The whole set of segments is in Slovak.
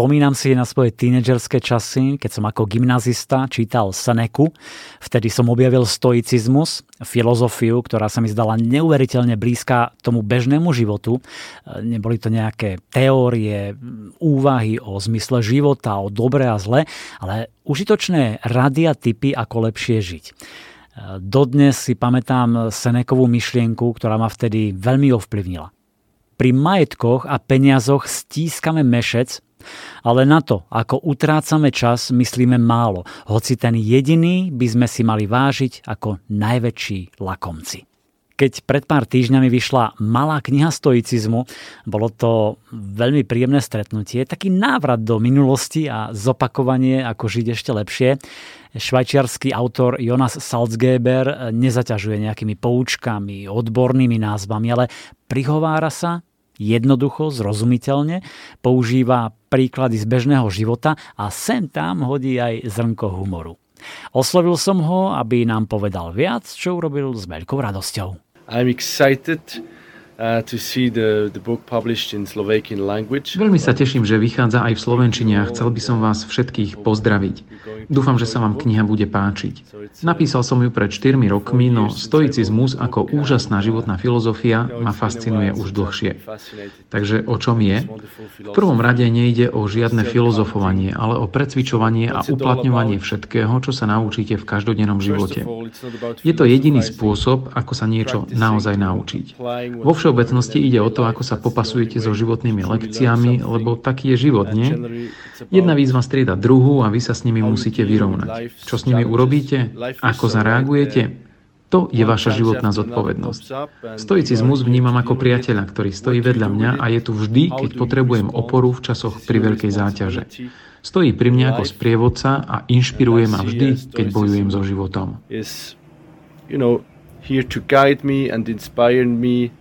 Spomínam si na svoje tínedžerské časy, keď som ako gymnazista čítal Seneku. Vtedy som objavil stoicizmus, filozofiu, ktorá sa mi zdala neuveriteľne blízka tomu bežnému životu. Neboli to nejaké teórie, úvahy o zmysle života, o dobre a zle, ale užitočné rady a typy, ako lepšie žiť. Dodnes si pamätám Senekovú myšlienku, ktorá ma vtedy veľmi ovplyvnila. Pri majetkoch a peniazoch stískame mešec, ale na to, ako utrácame čas, myslíme málo, hoci ten jediný by sme si mali vážiť ako najväčší lakomci. Keď pred pár týždňami vyšla malá kniha stoicizmu, bolo to veľmi príjemné stretnutie, taký návrat do minulosti a zopakovanie, ako žiť ešte lepšie. Švajčiarsky autor Jonas Salzgeber nezaťažuje nejakými poučkami, odbornými názvami, ale prihovára sa jednoducho, zrozumiteľne, používa príklady z bežného života a sem tam hodí aj zrnko humoru. Oslovil som ho, aby nám povedal viac, čo urobil s veľkou radosťou. I'm excited Uh, Veľmi sa teším, že vychádza aj v Slovenčine a chcel by som vás všetkých pozdraviť. Dúfam, že sa vám kniha bude páčiť. Napísal som ju pred 4 rokmi, no stoicizmus ako úžasná životná filozofia ma fascinuje už dlhšie. Takže o čom je? V prvom rade nejde o žiadne filozofovanie, ale o precvičovanie a uplatňovanie všetkého, čo sa naučíte v každodennom živote. Je to jediný spôsob, ako sa niečo naozaj naučiť. Vo všeobecnosti ide o to, ako sa popasujete so životnými lekciami, lebo taký je život, nie? Jedna výzva strieda druhú a vy sa s nimi musíte vyrovnať. Čo s nimi urobíte? Ako zareagujete? To je vaša životná zodpovednosť. Stoicizmus vnímam ako priateľa, ktorý stojí vedľa mňa a je tu vždy, keď potrebujem oporu v časoch pri veľkej záťaže. Stojí pri mne ako sprievodca a inšpiruje ma vždy, keď bojujem so životom. here to guide me and inspire me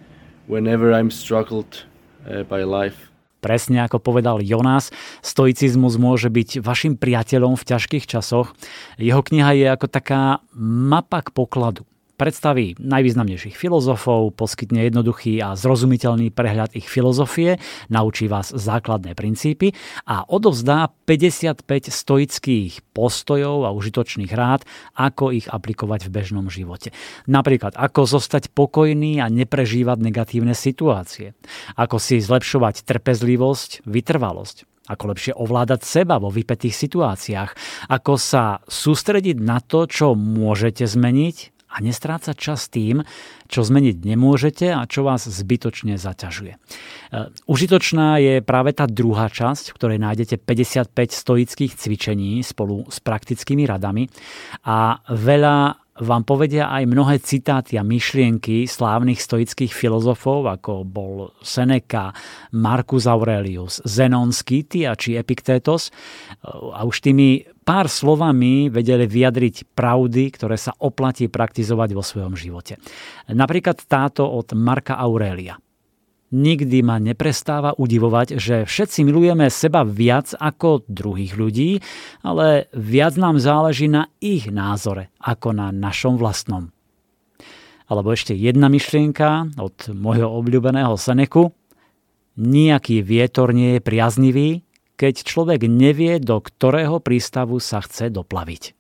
whenever I'm struggled uh, by life. Presne ako povedal Jonas, stoicizmus môže byť vašim priateľom v ťažkých časoch. Jeho kniha je ako taká mapa k pokladu. Predstaví najvýznamnejších filozofov, poskytne jednoduchý a zrozumiteľný prehľad ich filozofie, naučí vás základné princípy a odovzdá 55 stoických postojov a užitočných rád, ako ich aplikovať v bežnom živote. Napríklad, ako zostať pokojný a neprežívať negatívne situácie, ako si zlepšovať trpezlivosť, vytrvalosť, ako lepšie ovládať seba vo vypetých situáciách, ako sa sústrediť na to, čo môžete zmeniť a nestrácať čas tým, čo zmeniť nemôžete a čo vás zbytočne zaťažuje. E, užitočná je práve tá druhá časť, v ktorej nájdete 55 stoických cvičení spolu s praktickými radami a veľa vám povedia aj mnohé citáty a myšlienky slávnych stoických filozofov, ako bol Seneca, Marcus Aurelius, Zenon Skytia či Epictetus. A už tými pár slovami vedeli vyjadriť pravdy, ktoré sa oplatí praktizovať vo svojom živote. Napríklad táto od Marka Aurelia. Nikdy ma neprestáva udivovať, že všetci milujeme seba viac ako druhých ľudí, ale viac nám záleží na ich názore ako na našom vlastnom. Alebo ešte jedna myšlienka od môjho obľúbeného Seneku. Nijaký vietor nie je priaznivý, keď človek nevie, do ktorého prístavu sa chce doplaviť.